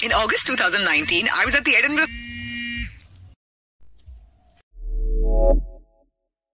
In August 2019, I was at the Edinburgh